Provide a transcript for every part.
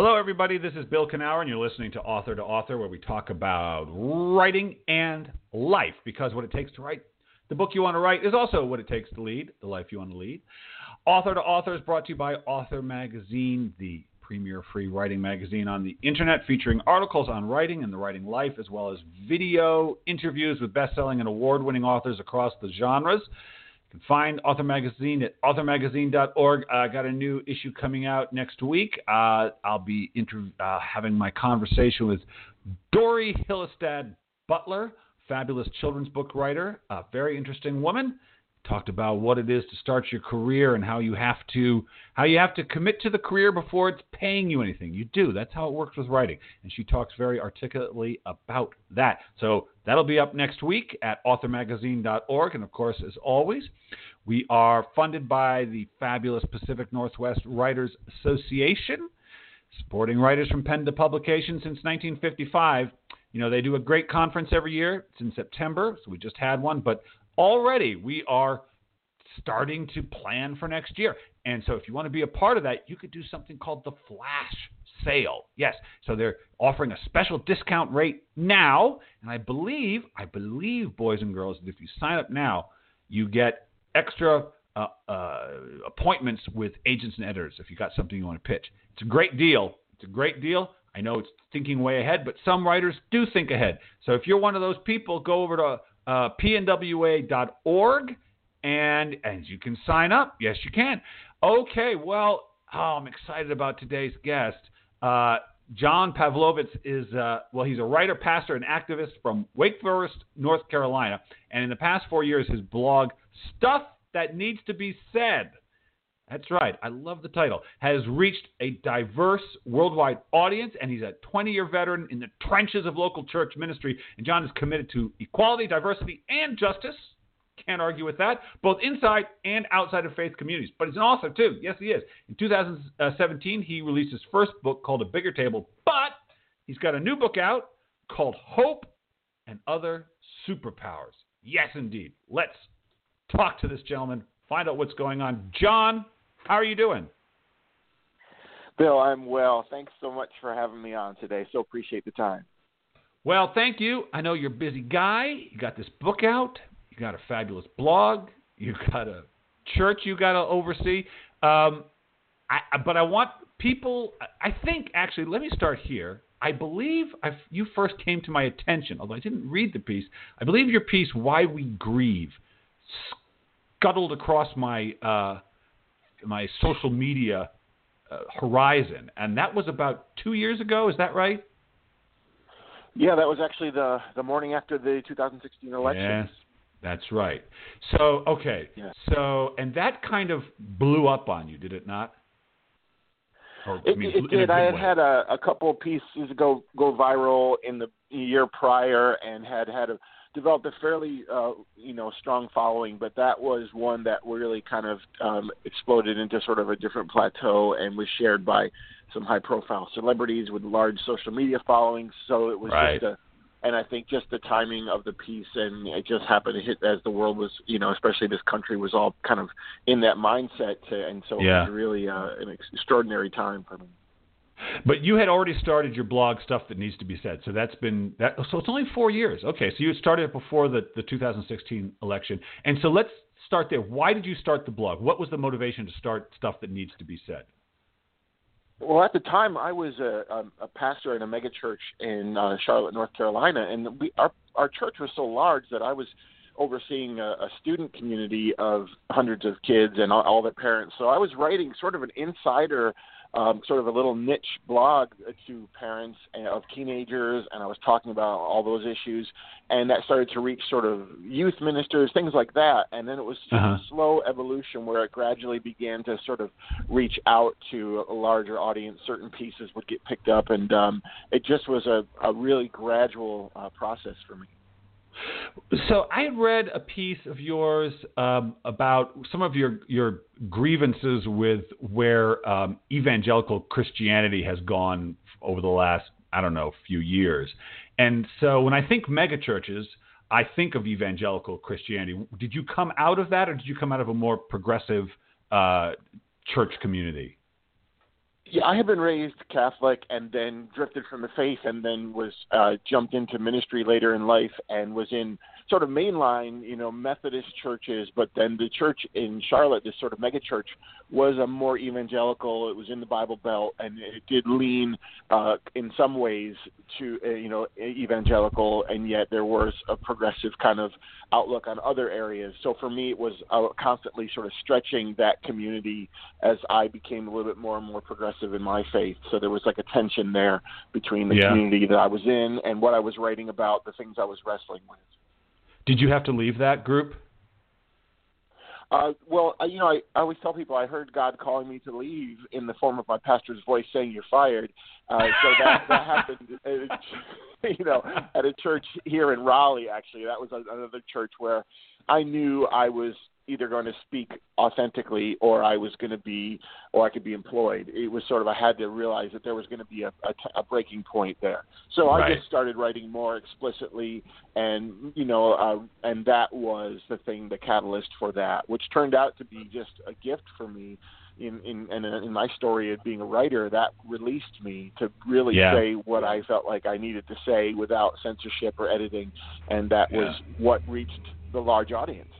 Hello, everybody. This is Bill Kenower, and you're listening to Author to Author, where we talk about writing and life. Because what it takes to write the book you want to write is also what it takes to lead the life you want to lead. Author to Author is brought to you by Author Magazine, the premier free writing magazine on the internet, featuring articles on writing and the writing life, as well as video interviews with best-selling and award-winning authors across the genres. You can find Author Magazine at authormagazine.org. I uh, got a new issue coming out next week. Uh, I'll be inter- uh, having my conversation with Dori Hillestad Butler, fabulous children's book writer, a very interesting woman talked about what it is to start your career and how you have to how you have to commit to the career before it's paying you anything. You do. That's how it works with writing. And she talks very articulately about that. So that'll be up next week at authormagazine.org and of course as always, we are funded by the fabulous Pacific Northwest Writers Association, supporting writers from pen to publication since 1955. You know, they do a great conference every year. It's in September, so we just had one, but already we are starting to plan for next year. And so if you want to be a part of that, you could do something called the flash sale. Yes. So they're offering a special discount rate now, and I believe, I believe boys and girls, that if you sign up now, you get extra uh, uh, appointments with agents and editors if you got something you want to pitch. It's a great deal. It's a great deal. I know it's thinking way ahead, but some writers do think ahead. So if you're one of those people, go over to uh, pnwa.org, and and you can sign up. Yes, you can. Okay, well, oh, I'm excited about today's guest. Uh, John Pavlovitz is, uh, well, he's a writer, pastor, and activist from Wake Forest, North Carolina. And in the past four years, his blog, Stuff That Needs to Be Said, that's right. I love the title. Has reached a diverse worldwide audience, and he's a 20 year veteran in the trenches of local church ministry. And John is committed to equality, diversity, and justice. Can't argue with that, both inside and outside of faith communities. But he's an author, too. Yes, he is. In 2017, he released his first book called A Bigger Table, but he's got a new book out called Hope and Other Superpowers. Yes, indeed. Let's talk to this gentleman, find out what's going on. John, how are you doing? Bill, I'm well. Thanks so much for having me on today. So appreciate the time. Well, thank you. I know you're a busy guy. You got this book out. You got a fabulous blog. You got a church you got to oversee. Um, I, but I want people. I think actually, let me start here. I believe I've, you first came to my attention, although I didn't read the piece. I believe your piece, "Why We Grieve," scuttled across my uh, my social media uh, horizon, and that was about two years ago. Is that right? Yeah, that was actually the the morning after the 2016 election. Yes, that's right. So okay, yes. so and that kind of blew up on you, did it not? Or, it, I mean, it did. I had way. had a, a couple pieces go go viral in the year prior, and had had a developed a fairly uh, you know strong following, but that was one that really kind of um, exploded into sort of a different plateau and was shared by some high profile celebrities with large social media followings. So it was right. just a and I think just the timing of the piece and it just happened to hit as the world was, you know, especially this country was all kind of in that mindset, to, and so yeah. it was really uh, an extraordinary time for me. But you had already started your blog stuff that needs to be said. So that's been that. So it's only four years. Okay, so you started it before the the 2016 election. And so let's start there. Why did you start the blog? What was the motivation to start stuff that needs to be said? Well, at the time, I was a, a, pastor in a megachurch in uh, Charlotte, North Carolina, and we our our church was so large that I was overseeing a, a student community of hundreds of kids and all, all their parents. So I was writing sort of an insider um, sort of a little niche blog to parents of teenagers, and I was talking about all those issues, and that started to reach sort of youth ministers, things like that, and then it was uh-huh. a slow evolution where it gradually began to sort of reach out to a larger audience. Certain pieces would get picked up, and um, it just was a, a really gradual uh, process for me. So I had read a piece of yours um, about some of your your grievances with where um, evangelical Christianity has gone over the last I don't know few years, and so when I think megachurches, I think of evangelical Christianity. Did you come out of that, or did you come out of a more progressive uh, church community? Yeah, I had been raised Catholic and then drifted from the faith and then was uh jumped into ministry later in life and was in sort of mainline, you know, Methodist churches, but then the church in Charlotte, this sort of mega church, was a more evangelical. It was in the Bible Belt, and it did lean uh, in some ways to uh, you know evangelical, and yet there was a progressive kind of outlook on other areas. So for me, it was uh, constantly sort of stretching that community as I became a little bit more and more progressive in my faith. So there was like a tension there between the Yeah. community that I was in and what I was writing about, the things I was wrestling with. Did you have to leave that group? Uh, well, you know, I, I always tell people I heard God calling me to leave in the form of my pastor's voice saying you're fired. Uh, so that that happened, uh, you know, at a church here in Raleigh. Actually, that was a- another church where I knew I was either going to speak authentically or I was going to be, or I could be employed. It was sort of I had to realize that there was going to be a, a, t- a breaking point there. So I just started writing more explicitly, and you know, uh, and that was the thing, the catalyst for that, which turned out to be just a gift for me. In in in, in my story of being a writer, that released me to really Yeah. say what I felt like I needed to say without censorship or editing, and that was what reached the large audience.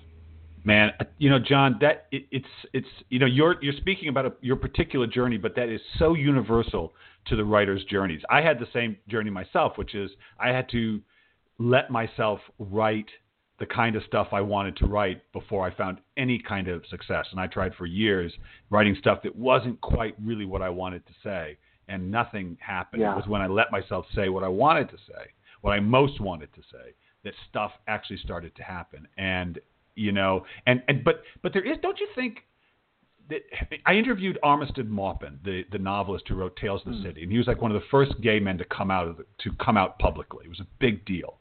Man, you know, John, that it, it's it's you know you're you're speaking about a, your particular journey, but that is so universal to the writer's journeys. I had the same journey myself, which is I had to let myself write the kind of stuff I wanted to write before I found any kind of success. And I tried for years writing stuff that wasn't quite really what I wanted to say, and nothing happened. Yeah. It was when I let myself say what I wanted to say, what I most wanted to say, that stuff actually started to happen. And you know, and and but but there is, don't you think? That, I interviewed Armistead Maupin, the, the novelist who wrote Tales of the hmm. City, and he was like one of the first gay men to come out of the, to come out publicly. It was a big deal.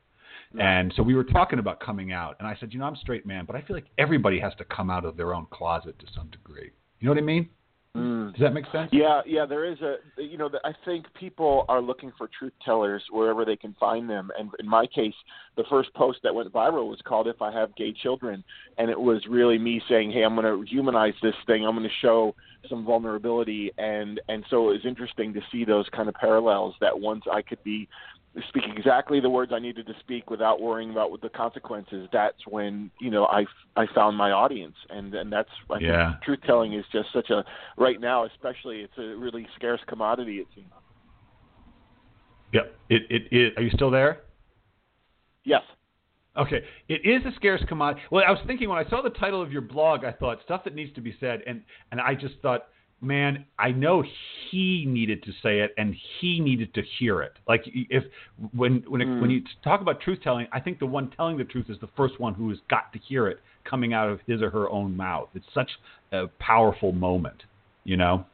And so we were talking about coming out, and I said, you know, I'm a straight man, but I feel like everybody has to come out of their own closet to some degree. You know what I mean? Mm. Does that make sense? Yeah, yeah, there is a you know, I think people are looking for truth tellers wherever they can find them. And in my case, the first post that went viral was called "If I Have Gay Children," and it was really me saying, "Hey, I'm going to humanize this thing. I'm going to show some vulnerability." And and so it was interesting to see those kind of parallels. That once I could be speaking exactly the words I needed to speak without worrying about what the consequences. That's when you know I I found my audience, and and that's I Yeah. think truth telling is just such a right now, especially it's a really scarce commodity. It seems. Yep. It, it, it, are you still there? Yes. Okay, it is a scarce commodity. Well, I was thinking when I saw the title of your blog, I thought stuff that needs to be said, and and I just thought, man, I know he needed to say it, and he needed to hear it. Like if when when it, when hmm. you talk about truth telling, I think the one telling the truth is the first one who has got to hear it coming out of his or her own mouth. It's such a powerful moment, you know.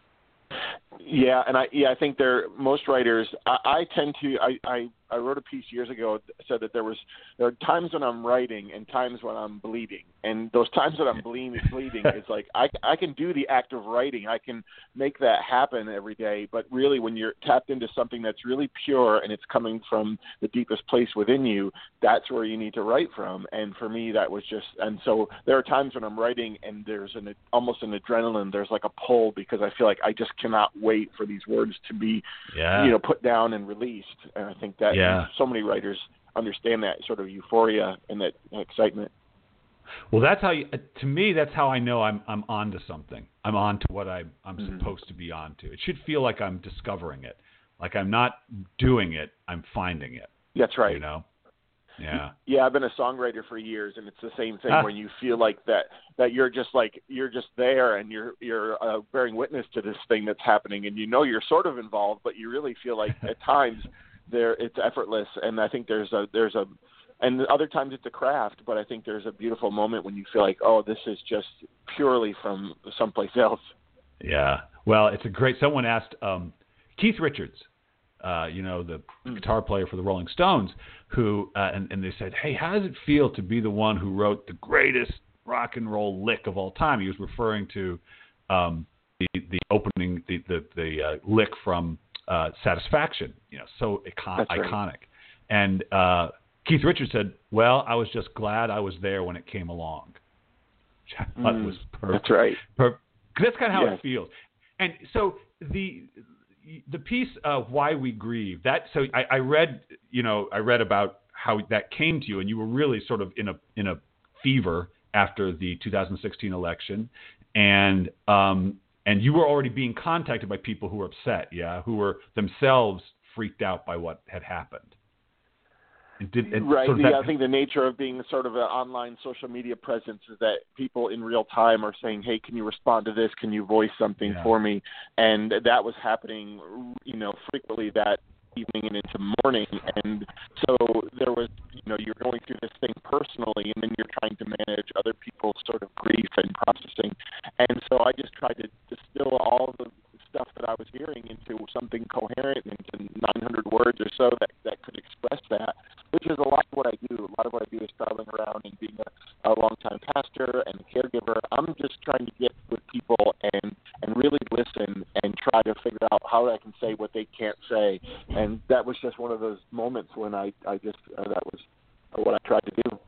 Yeah, and I yeah I think there most writers I, I tend to I, I I wrote a piece years ago that said that there was there are times when I'm writing and times when I'm bleeding, and those times that I'm bleeding bleeding is like I I can do the act of writing I can make that happen every day, but really when you're tapped into something that's really pure and it's coming from the deepest place within you, that's where you need to write from. And for me, that was just and so there are times when I'm writing and there's an almost an adrenaline, there's like a pull because I feel like I just cannot wait for these words to be Yeah. you know put down and released and i think that Yeah. So many writers understand that sort of euphoria and that excitement Well, that's how you, uh, to me that's how I know I'm I'm onto something. I'm onto what I I'm Mhm. supposed to be onto. It should feel like I'm discovering it. Like I'm not doing it, I'm finding it, that's right you know. Yeah. yeah i've been a songwriter for years and it's the same thing Ah. when you feel like that that you're just like you're just there and you're you're uh, bearing witness to this thing that's happening and you know you're sort of involved but you really feel like at times there it's effortless and i think there's a there's a and other times it's a craft but i think there's a beautiful moment when you feel like oh this is just purely from someplace else Yeah. Well, it's a great. Someone asked um, Keith Richards, uh, you know, the Mm. guitar player for the Rolling Stones, who uh, and, and they said, "Hey, how does it feel to be the one who wrote the greatest rock and roll lick of all time?" He was referring to um, the the opening, the the, the uh, lick from uh, Satisfaction. You know, so icon- right. iconic. And uh, Keith Richards said, "Well, I was just glad I was there when it came along." Which I thought Mm, was perfect. that's right Per- that's kind of how Yes. it feels. And so the the piece of why we grieve that so I, I read you know I read about how that came to you and you were really sort of in a in a fever after the 2016 election and um and you were already being contacted by people who were upset yeah who were themselves freaked out by what had happened did, right. Sort of that... I think the nature of being sort of an online social media presence is that people in real time are saying, "Hey, can you respond to this? Can you voice something yeah. for me?" And that was happening, you know, frequently that evening and into morning. And so there was, you know, you're going through this thing personally, and then you're trying to manage other people's sort of grief and processing. And so I just tried to distill all the stuff that I was hearing into something coherent, into 900 words or so that that could express that which is a lot of what I do. A lot of what I do is traveling around and being a, a longtime pastor and a caregiver. I'm just trying to get with people and and really listen and try to figure out how I can say what they can't say. And that was just one of those moments when I I just uh, that was what I tried to do.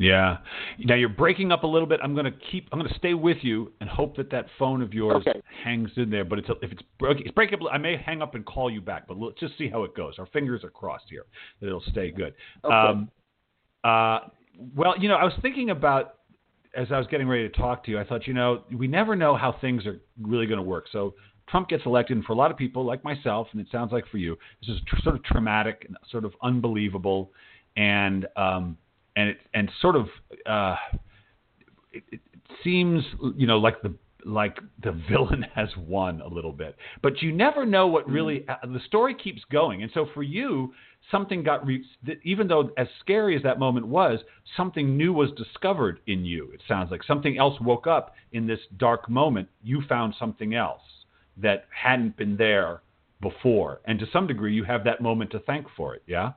Yeah. Now you're breaking up a little bit. I'm going to keep. I'm going to stay with you and hope that that phone of yours okay. hangs in there. But it's, if it's it's breaking up, I may hang up and call you back. But let's just see how it goes. Our fingers are crossed here that it'll stay good. Okay. Um, uh, well, you know, I was thinking about as I was getting ready to talk to you. I thought, you know, we never know how things are really going to work. So Trump gets elected, and for a lot of people like myself, and it sounds like for you, this is tr- sort of traumatic, and sort of unbelievable, and um, and it and sort of uh, it, it seems you know like the like the villain has won a little bit, but you never know what mm-hmm. really uh, the story keeps going, and so for you something got re- even though as scary as that moment was, something new was discovered in you. It sounds like something else woke up in this dark moment. You found something else that hadn't been there before, and to some degree, you have that moment to thank for it. Yeah.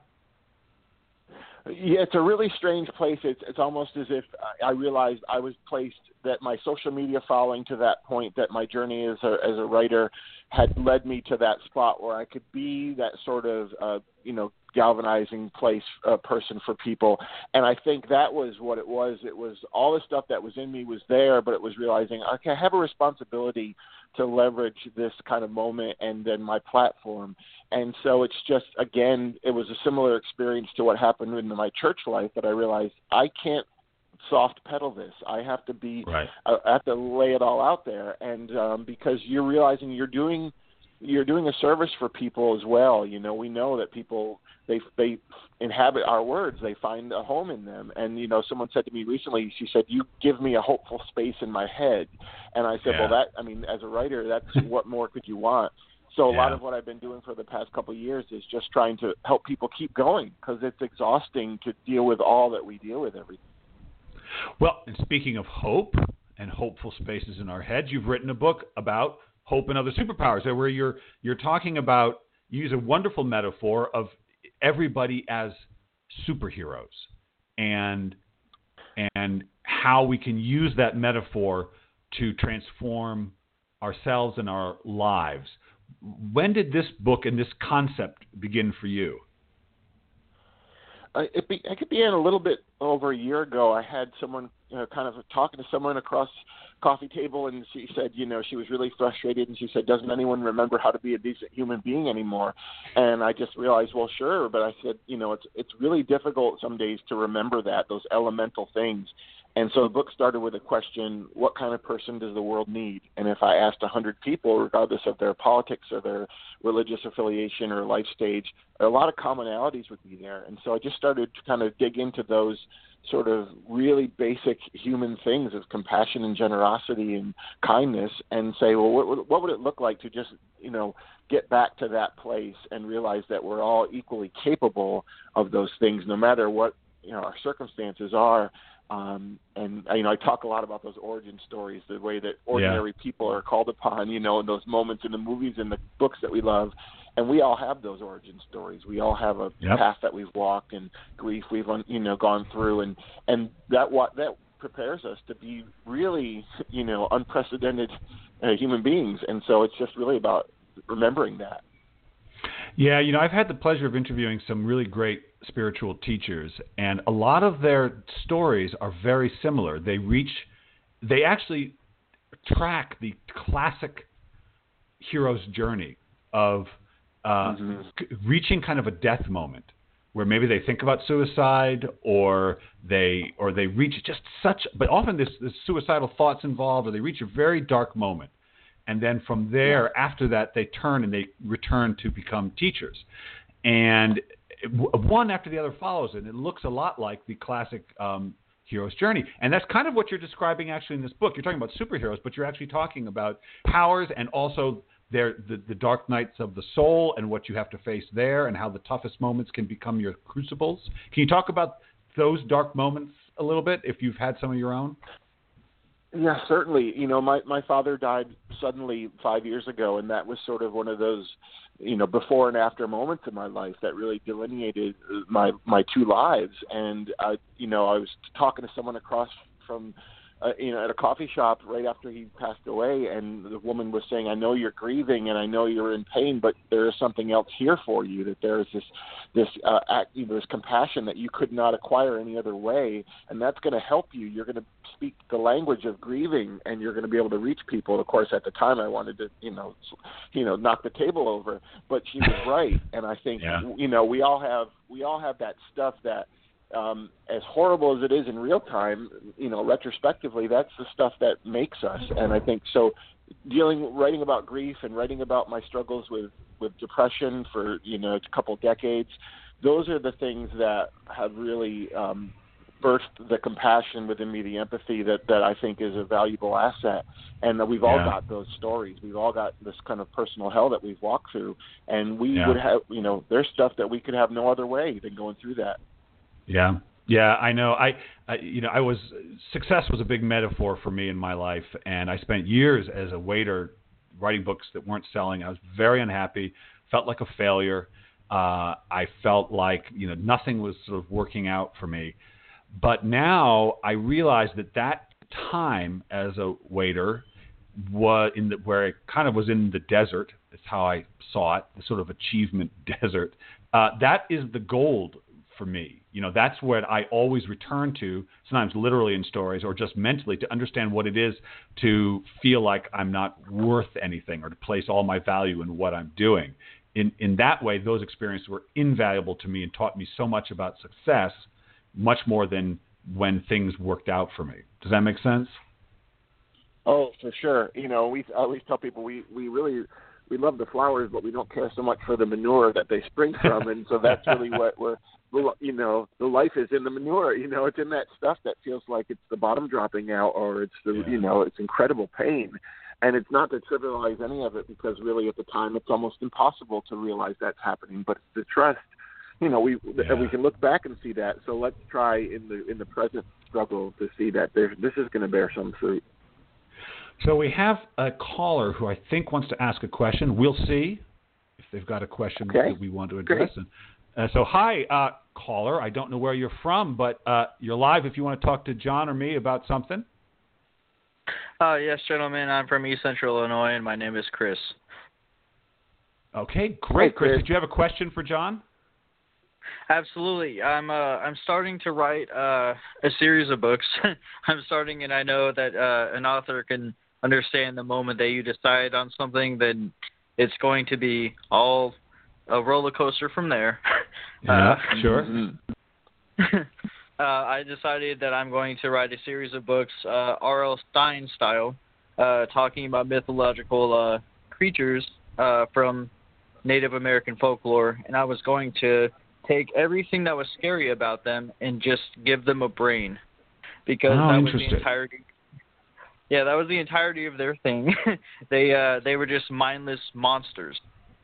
Yeah, it's a really strange place. It's it's almost as if I realized I was placed that my social media following to that point, that my journey as a as a writer had led me to that spot where I could be that sort of uh, you know galvanizing place uh, person for people and i think that was what it was it was all the stuff that was in me was there but it was realizing okay i have a responsibility to leverage this kind of moment and then my platform. And so it's just again it was a similar experience to what happened in my church life that i realized i can't soft pedal this. I have to be right. i have to lay it all out there. And um because you're realizing you're doing you're doing a service for people as well. You know, we know that people they they inhabit our words. They find a home in them. And you know, someone said to me recently, she said, "You give me a hopeful space in my head." And I said, yeah. "Well, that I mean, as a writer, that's what more could you want?" So a yeah. lot of what I've been doing for the past couple of years is just trying to help people keep going because it's exhausting to deal with all that we deal with every. Well, and speaking of hope and hopeful spaces in our heads, you've written a book about hope and other superpowers, where you're you're talking about you use a wonderful metaphor of everybody as superheroes and and how we can use that metaphor to transform ourselves and our lives. When did this book and this concept begin for you? Uh, it, be, it began a little bit over a year ago. I had someone uh, kind of talking to someone across coffee table and she said you know she was really frustrated and she said doesn't anyone remember how to be a decent human being anymore? And i just realized well sure but i said you know it's it's really difficult some days to remember that those elemental things and so the book started with a question what kind of person does the world need and if i asked a hundred people regardless of their politics or their religious affiliation or life stage a lot of commonalities would be there and so i just started to kind of dig into those sort of really basic human things of compassion and generosity and kindness and say, well, what, what would it look like to just, you know, get back to that place and realize that we're all equally capable of those things, no matter what, you know, our circumstances are. Um, and you know, I talk a lot about those origin stories, the way that ordinary yeah. people are called upon, you know, in those moments in the movies and the books that we love and we all have those origin stories. We all have a yep. path that we've walked and grief we've you know gone through, and and that what that prepares us to be really you know unprecedented uh, human beings. And so it's just really about remembering that. Yeah, you know, I've had the pleasure of interviewing some really great spiritual teachers, and a lot of their stories are very similar. They reach, they actually track the classic hero's journey of uh, mm-hmm. reaching kind of a death moment where maybe they think about suicide or they or they reach just such but often this, this suicidal thoughts involved or they reach a very dark moment and then from there yeah. after that they turn and they return to become teachers and one after the other follows and it looks a lot like the classic um, hero's journey and that's kind of what you're describing actually in this book you're talking about superheroes but you're actually talking about powers and also their the, the dark nights of the soul and what you have to face there and how the toughest moments can become your crucibles. Can you talk about those dark moments a little bit if you've had some of your own? Yeah, certainly. You know, my my father died suddenly 5 years ago and that was sort of one of those you know before and after moments in my life that really delineated my my two lives and I you know I was talking to someone across from uh, you know, at a coffee shop right after he passed away, and the woman was saying, "I know you're grieving, and I know you're in pain, but there is something else here for you. That there is this, this uh, act, you know, this compassion that you could not acquire any other way, and that's going to help you. You're going to speak the language of grieving, and you're going to be able to reach people. And of course, at the time, I wanted to, you know, you know, knock the table over, but she was right, and I think, yeah. you know, we all have we all have that stuff that um, as horrible as it is in real time, you know, retrospectively, that's the stuff that makes us. And I think so. Dealing, writing about grief and writing about my struggles with with depression for you know a couple decades, those are the things that have really um, birthed the compassion within me, the empathy that that I think is a valuable asset. And that we've all got those stories. We've all got this kind of personal hell that we've walked through, and we yeah. would have, you know, there's stuff that we could have no other way than going through that. Yeah. Yeah, I know. I, I, you know, I was success was a big metaphor for me in my life, and I spent years as a waiter writing books that weren't selling. I was very unhappy, felt like a failure. Uh, I felt like you know nothing was sort of working out for me. But now I realize that that time as a waiter was in the, where I kind of was in the desert. That's how I saw it, the sort of achievement desert. Uh, that is the gold for me. You know, that's what I always return to, sometimes literally in stories or just mentally to understand what it is to feel like I'm not worth anything or to place all my value in what I'm doing. In in that way, those experiences were invaluable to me and taught me so much about success, much more than when things worked out for me. Does that make sense? Oh, for sure. You know, we always tell people we we really we love the flowers, but we don't care so much for the manure that they spring from, and so that's really what we're, you know, the life is in the manure. You know, it's in that stuff that feels like it's the bottom dropping out, or it's the, yeah. you know, it's incredible pain, and it's not to trivialize any of it because really at the time it's almost impossible to realize that's happening, but the trust. You know, we yeah. we can look back and see that. So let's try in the in the present struggle to see that there this is going to bear some fruit. So we have a caller who I think wants to ask a question. We'll see if they've got a question okay. that we want to address. And, uh, so, hi, uh, caller. I don't know where you're from, but uh, you're live if you want to talk to John or me about something. Uh, yes, gentlemen. I'm from East Central Illinois, and my name is Chris. Okay, great, Chris. Did you have a question for John? Absolutely. I'm uh, I'm starting to write uh, a series of books. I'm starting, and I know that uh, an author can understand the moment that you decide on something, then it's going to be all a roller coaster from there. Yeah, uh, sure. uh, I decided that I'm going to write a series of books, uh, R.L. Stine style, uh, talking about mythological uh, creatures uh, from Native American folklore, and I was going to take everything that was scary about them and just give them a brain, because oh, that was the entirety yeah, that was the entirety of their thing. they uh they were just mindless monsters.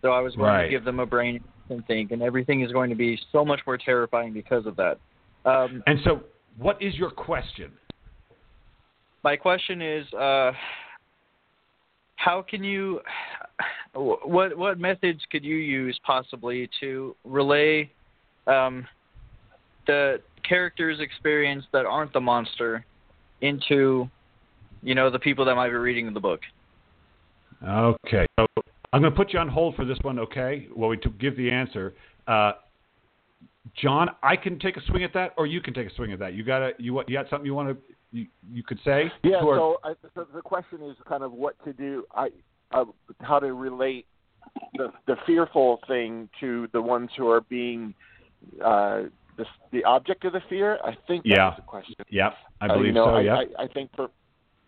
So I was going right. to give them a brain and think, and everything is going to be so much more terrifying because of that. Um, and so, what is your question? My question is, uh, how can you, what what methods could you use possibly to relay um, the character's experience that aren't the monster into you know, the people that might be reading the book. Okay. So I'm going to put you on hold for this one, okay? While we give the answer. Uh, John, I can take a swing at that, or you can take a swing at that. You got a, you you got something you want to you, you could say? Yeah. So, I, so the question is kind of what to do. I uh, how to relate the the fearful thing to the ones who are being uh, the the object of the fear. I think that's Yeah. the question. Yeah, I Uh, believe you know, so. I, I, I think for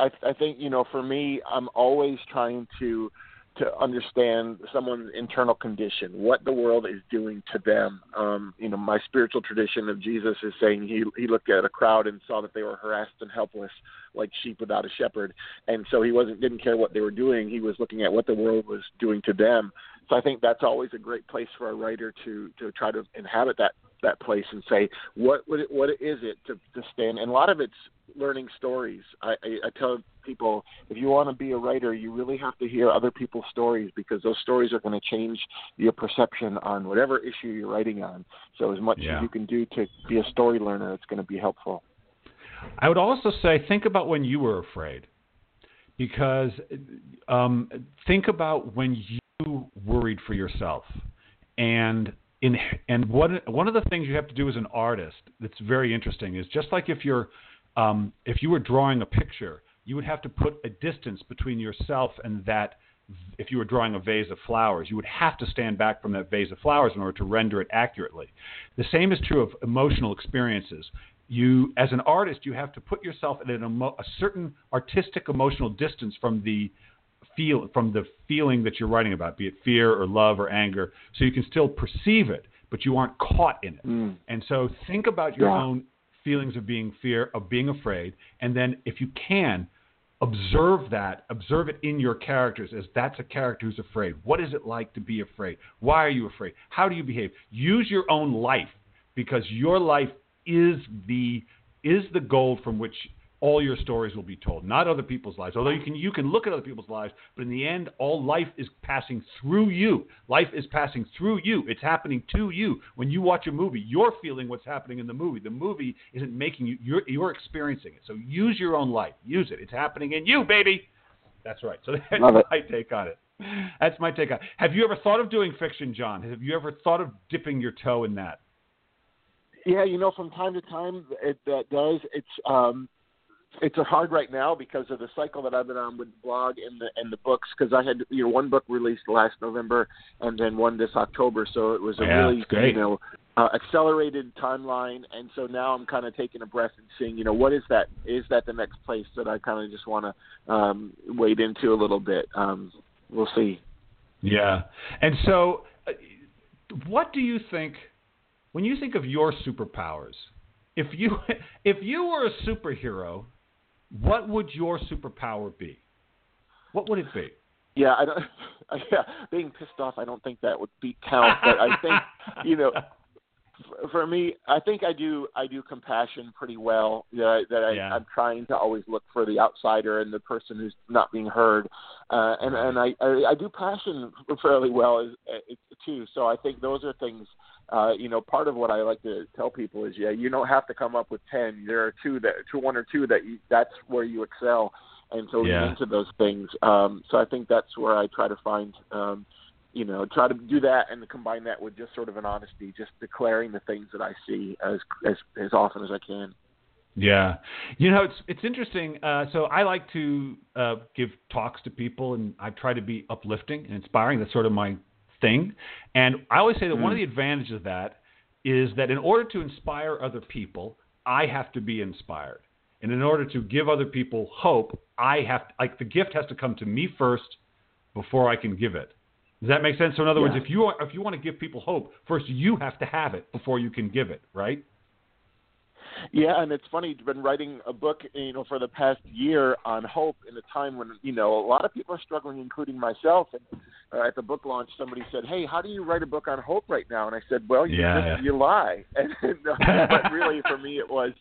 I, I think you know for me, I'm always trying to to understand someone's internal condition, what the world is doing to them. Um, you know, my spiritual tradition of Jesus is saying he he looked at a crowd and saw that they were harassed and helpless, like sheep without a shepherd, and so he wasn't didn't care what they were doing. He was looking at what the world was doing to them. So I think that's always a great place for a writer to to try to inhabit that that place and say what would it, what is it to to stand. And a lot of it's learning stories. I, I, I tell people if you want to be a writer, you really have to hear other people's stories because those stories are going to change your perception on whatever issue you're writing on. So as much Yeah. as you can do to be a story learner, it's going to be helpful. I would also say think about when you were afraid, because um, think about when you worried for yourself, and in and one one of the things you have to do as an artist that's very interesting is just like if you're um, if you were drawing a picture, you would have to put a distance between yourself and that. If you were drawing a vase of flowers, you would have to stand back from that vase of flowers in order to render it accurately. The same is true of emotional experiences you as an artist you have to put yourself at emo- a certain artistic emotional distance from the feel from the feeling that you're writing about be it fear or love or anger so you can still perceive it but you aren't caught in it. Mm. and so think about your Yeah. own feelings of being fear of being afraid and then if you can observe that observe it in your characters as that's a character who's afraid. What is it like to be afraid? Why are you afraid? How do you behave? Use your own life because your life is the is the gold from which all your stories will be told, not other people's lives. Although you can you can look at other people's lives, but in the end, all life is passing through you. Life is passing through you. It's happening to you. When you watch a movie, you're feeling what's happening in the movie. The movie isn't making you. You're you're experiencing it. So use your own life. Use it. It's happening in you, baby. That's right. So that's Love it. my take on it. That's my take on. it. Have you ever thought of doing fiction, John? Have you ever thought of dipping your toe in that? Yeah, you know, from time to time it that does. It's um, it's hard right now because of the cycle that I've been on with the blog and the and the books. Because I had you know one book released last November and then one this October, so it was a Yeah, really you know uh, accelerated timeline. And so now I'm kind of taking a breath and seeing you know what is that? Is that the next place that I kind of just want to um, wade into a little bit? Um, we'll see. Yeah. And so, uh, what do you think when you think of your superpowers? If you if you were a superhero, what would your superpower be? What would it be? Yeah, I don't. Yeah, being pissed off, I don't think that would be count. But I think you know, for me, I think I do. I do compassion pretty well. That I, that I, Yeah. I'm trying to always look for the outsider and the person who's not being heard, uh, and and I, I I do passion fairly well as, uh, too. So I think those are things. Uh, you know, part of what I like to tell people is, yeah, you don't have to come up with ten. There are two that, two, one or two that you, that's where you excel and so Yeah. into those things. Um, so I think that's where I try to find, um, you know, try to do that and combine that with just sort of an honesty, just declaring the things that I see as as as often as I can. Yeah, you know it's it's interesting. Uh, so I like to uh, give talks to people, and I try to be uplifting and inspiring. That's sort of my thing. And I always say that one of hmm. the advantages of that is that in order to inspire other people, I have to be inspired, and in order to give other people hope, I have to, like the gift has to come to me first before I can give it. Does that make sense? So in other words, if you are, if you want to give people hope, first you have to have it before you can give it, right? Yeah, and it's funny. I've been writing a book, you know, for the past year on hope in a time when you know a lot of people are struggling, including myself. And uh, at the book launch, somebody said, "Hey, how do you write a book on hope right now?" And I said, "Well, you Yeah. just, you lie." And but really, for me, it was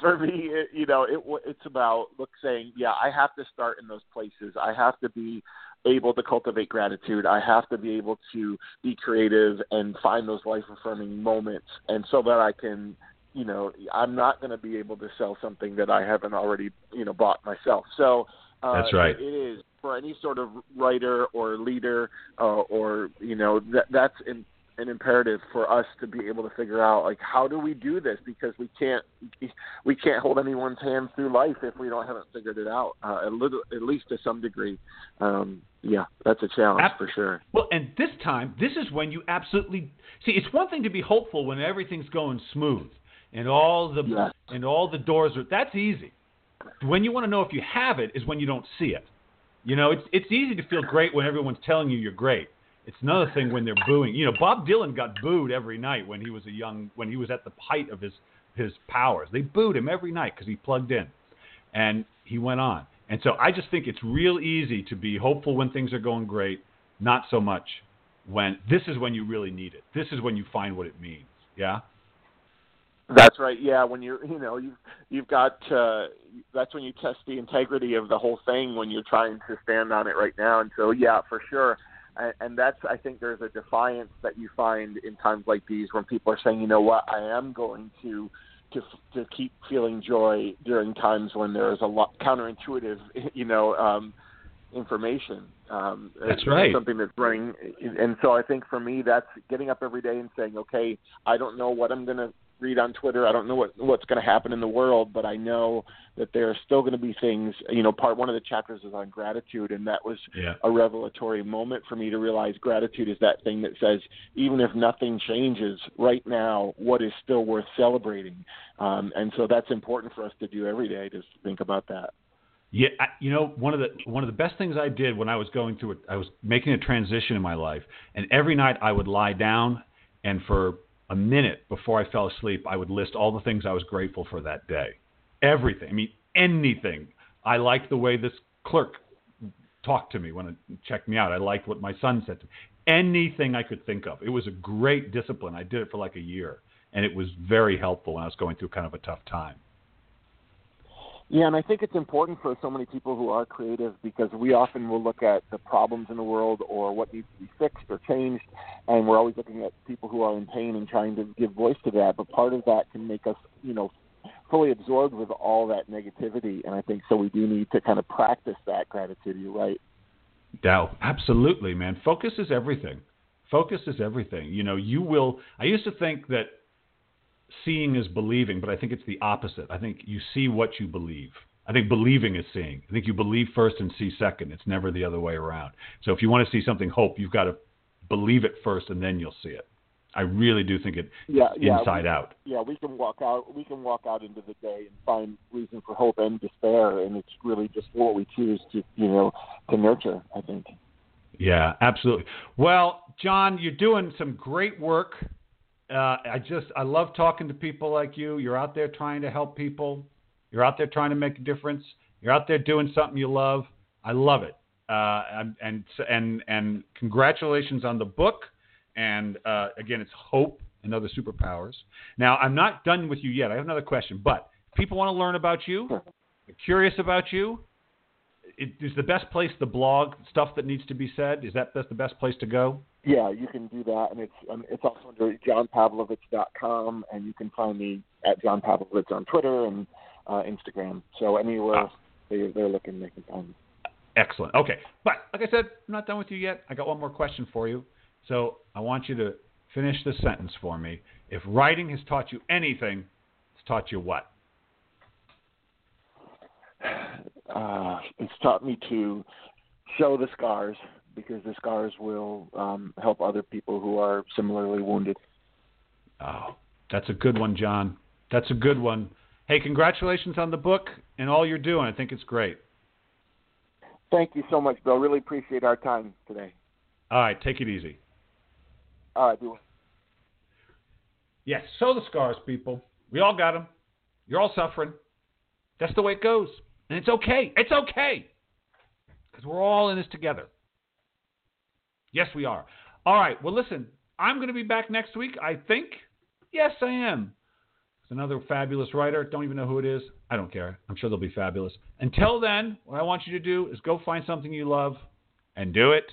for me, it, you know, it it's about look saying, yeah, I have to start in those places. I have to be able to cultivate gratitude. I have to be able to be creative and find those life affirming moments, and so that I can, you know, I'm not going to be able to sell something that I haven't already, you know, bought myself. So. Uh, That's right. It is for any sort of writer or leader, uh, or you know, that that's in, an imperative for us to be able to figure out like how do we do this because we can't we can't hold anyone's hand through life if we don't haven't figured it out uh, at little at least to some degree. Um, yeah, that's a challenge Ab- for sure. Well, and this time, this is when you absolutely see. It's one thing to be hopeful when everything's going smooth and all the yes. and all the doors are. That's easy. When you want to know if you have it is when you don't see it. You know, it's it's easy to feel great when everyone's telling you you're great. It's another thing when they're booing. You know, Bob Dylan got booed every night when he was a young when he was at the height of his his powers. They booed him every night because he plugged in, and he went on. And so I just think it's real easy to be hopeful when things are going great, not so much when this is when you really need it. This is when you find what it means. Yeah. That's right. Yeah, when you're, you know, you've you've got. Uh, that's when you test the integrity of the whole thing when you're trying to stand on it right now. And so, yeah, for sure. And, and that's, I think, there's a defiance that you find in times like these when people are saying, you know what, I am going to to to keep feeling joy during times when there is a lot counterintuitive, you know, um, information. Um, that's right. Something that's running, and so I think for me, that's getting up every day and saying, okay, I don't know what I'm going to read on Twitter. I don't know what what's going to happen in the world, but I know that there are still going to be things. You know, part one of the chapters is on gratitude, and that was yeah. a revelatory moment for me to realize gratitude is that thing that says even if nothing changes right now, what is still worth celebrating? Um, and so that's important for us to do every day. Just think about that. Yeah, I, you know, one of the one of the best things I did when I was going through it, I was making a transition in my life, and every night I would lie down, and for a minute before I fell asleep, I would list all the things I was grateful for that day. Everything. I mean, anything. I liked the way this clerk talked to me when it checked me out. I liked what my son said to me. Anything I could think of. It was a great discipline. I did it for like a year, and it was very helpful when I was going through kind of a tough time. Yeah, and I think it's important for so many people who are creative because we often will look at the problems in the world or what needs to be fixed or changed, and we're always looking at people who are in pain and trying to give voice to that. But part of that can make us, you know, fully absorbed with all that negativity, and I think so. We do need to kind of practice that gratitude. You're right. Dow, absolutely, man. Focus is everything. Focus is everything. You know, you will. I used to think that seeing is believing, but I think it's the opposite. I think you see what you believe. I think believing is seeing. I think you believe first and see second. It's never the other way around. So if you want to see something hope, you've got to believe it first and then you'll see it. I really do think it yeah, yeah, inside we, out. Yeah, we can walk out we can walk out into the day and find reason for hope and despair and it's really just what we choose to you know to nurture, I think. Yeah, absolutely. Well, John, you're doing some great work uh, I just I love talking to people like you. You're out there trying to help people. You're out there trying to make a difference. You're out there doing something you love. I love it. Uh, and and and congratulations on the book. And uh, again, it's hope and other superpowers. Now, I'm not done with you yet. I have another question. But people want to learn about you, curious about you, it, is the best place the blog stuff that needs to be said? Is that that's the best place to go? Yeah, you can do that, and it's um, it's also under johnpavlovitz.com, and you can find me at John Pavlovitz on Twitter and uh, Instagram. So anywhere ah. they, they're looking, they can find me. Excellent. Okay, but like I said, I'm not done with you yet. I got one more question for you. So I want you to finish the sentence for me. If writing has taught you anything, it's taught you what? Uh, it's taught me to show the scars because the scars will um, help other people who are similarly wounded. Oh, that's a good one, John. That's a good one. Hey, congratulations on the book and all you're doing. I think it's great. Thank you so much, Bill. Really appreciate our time today. All right, take it easy. All right, Bill. Yes, so the scars, people. We all got them. You're all suffering. That's the way it goes. And it's okay. It's okay. Because we're all in this together. Yes, we are. All right. Well, listen, I'm going to be back next week, I think. Yes, I am. It's another fabulous writer. Don't even know who it is. I don't care. I'm sure they'll be fabulous. Until then, what I want you to do is go find something you love and do it